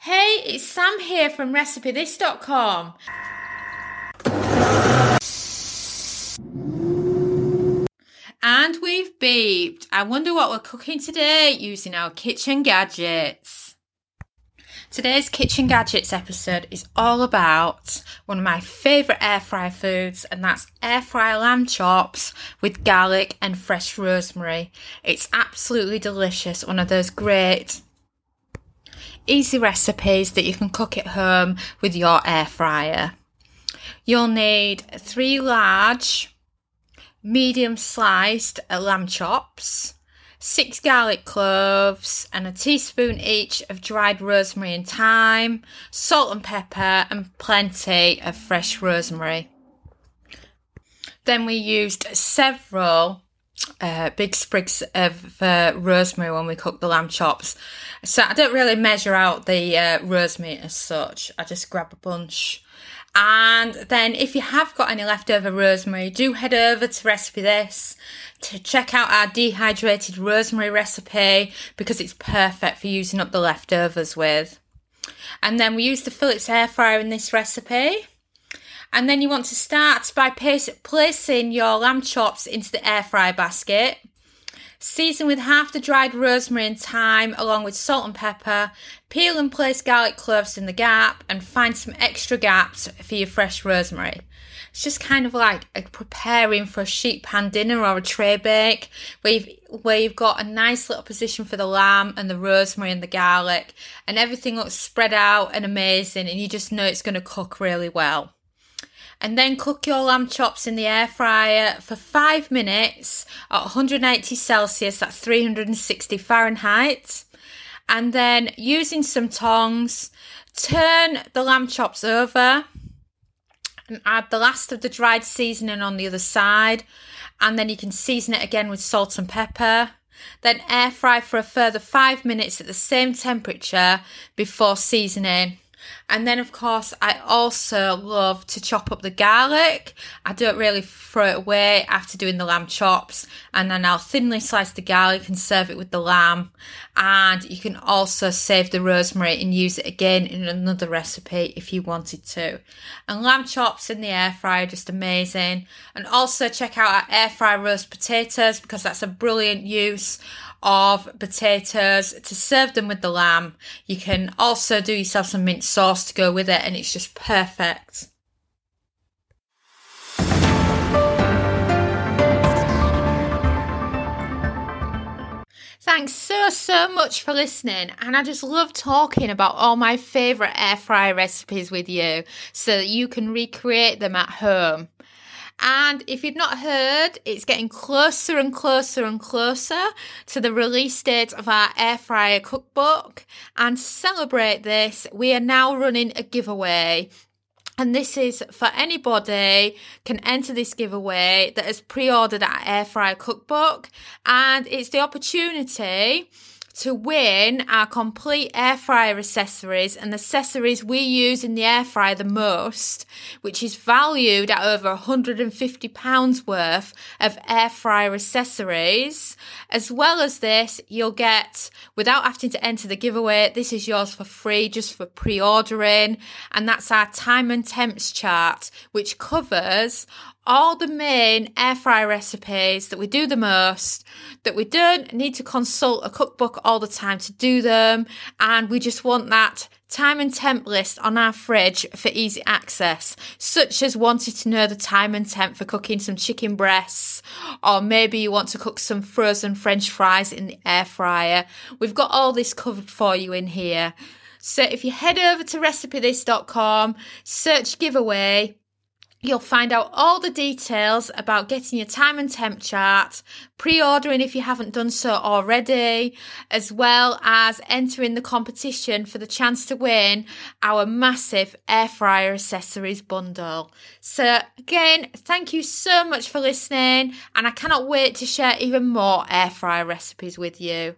Hey, it's Sam here from RecipeThis.com. And we've beeped. I wonder what we're cooking today using our kitchen gadgets. Today's kitchen gadgets episode is all about one of my favourite air fry foods, and that's air fry lamb chops with garlic and fresh rosemary. It's absolutely delicious, one of those great easy recipes that you can cook at home with your air fryer. You'll need three large, medium sliced lamb chops, six garlic cloves, and a teaspoon each of dried rosemary and thyme, salt and pepper, and plenty of fresh rosemary. Then we used several uh, big sprigs of uh, rosemary when we cook the lamb chops. So I don't really measure out the uh, rosemary as such. I just grab a bunch. And then if you have got any leftover rosemary, do head over to Recipe This to check out our dehydrated rosemary recipe because it's perfect for using up the leftovers with. And then we use the Philips air fryer in this recipe. And then you want to start by placing your lamb chops into the air fry basket. Season with half the dried rosemary and thyme along with salt and pepper. Peel and place garlic cloves in the gap and find some extra gaps for your fresh rosemary. It's just kind of like preparing for a sheet pan dinner or a tray bake where you've, where you've got a nice little position for the lamb and the rosemary and the garlic and everything looks spread out and amazing and you just know it's going to cook really well and then cook your lamb chops in the air fryer for five minutes at 180 Celsius, that's 360 Fahrenheit. And then using some tongs, turn the lamb chops over and add the last of the dried seasoning on the other side. And then you can season it again with salt and pepper. Then air fry for a further five minutes at the same temperature before seasoning. And then, of course, I also love to chop up the garlic. I don't really throw it away after doing the lamb chops. And then I'll thinly slice the garlic and serve it with the lamb. And you can also save the rosemary and use it again in another recipe if you wanted to. And lamb chops in the air fryer, just amazing. And also check out our air fry roast potatoes because that's a brilliant use of potatoes to serve them with the lamb. You can also do yourself some mint sauce to go with it, and it's just perfect. Thanks so, so much for listening. And I just love talking about all my favourite air fryer recipes with you so that you can recreate them at home. And if you've not heard, it's getting closer and closer and closer to the release date of our air fryer cookbook. And to celebrate this, we are now running a giveaway. And this is for anybody can enter this giveaway that has pre-ordered our air fryer cookbook. And it's the opportunity to win our complete air fryer accessories and accessories we use in the air fryer the most, which is valued at over £150 worth of air fryer accessories. As well as this, you'll get, without having to enter the giveaway, this is yours for free just for pre ordering. And that's our time and temps chart, which covers all the main air fry recipes that we do the most, that we don't need to consult a cookbook all the time to do them, and we just want that time and temp list on our fridge for easy access, such as wanting to know the time and temp for cooking some chicken breasts, or maybe you want to cook some frozen French fries in the air fryer. We've got all this covered for you in here. So if you head over to recipethis.com, search giveaway, You'll find out all the details about getting your time and temp chart, pre ordering if you haven't done so already, as well as entering the competition for the chance to win our massive air fryer accessories bundle. So, again, thank you so much for listening, and I cannot wait to share even more air fryer recipes with you.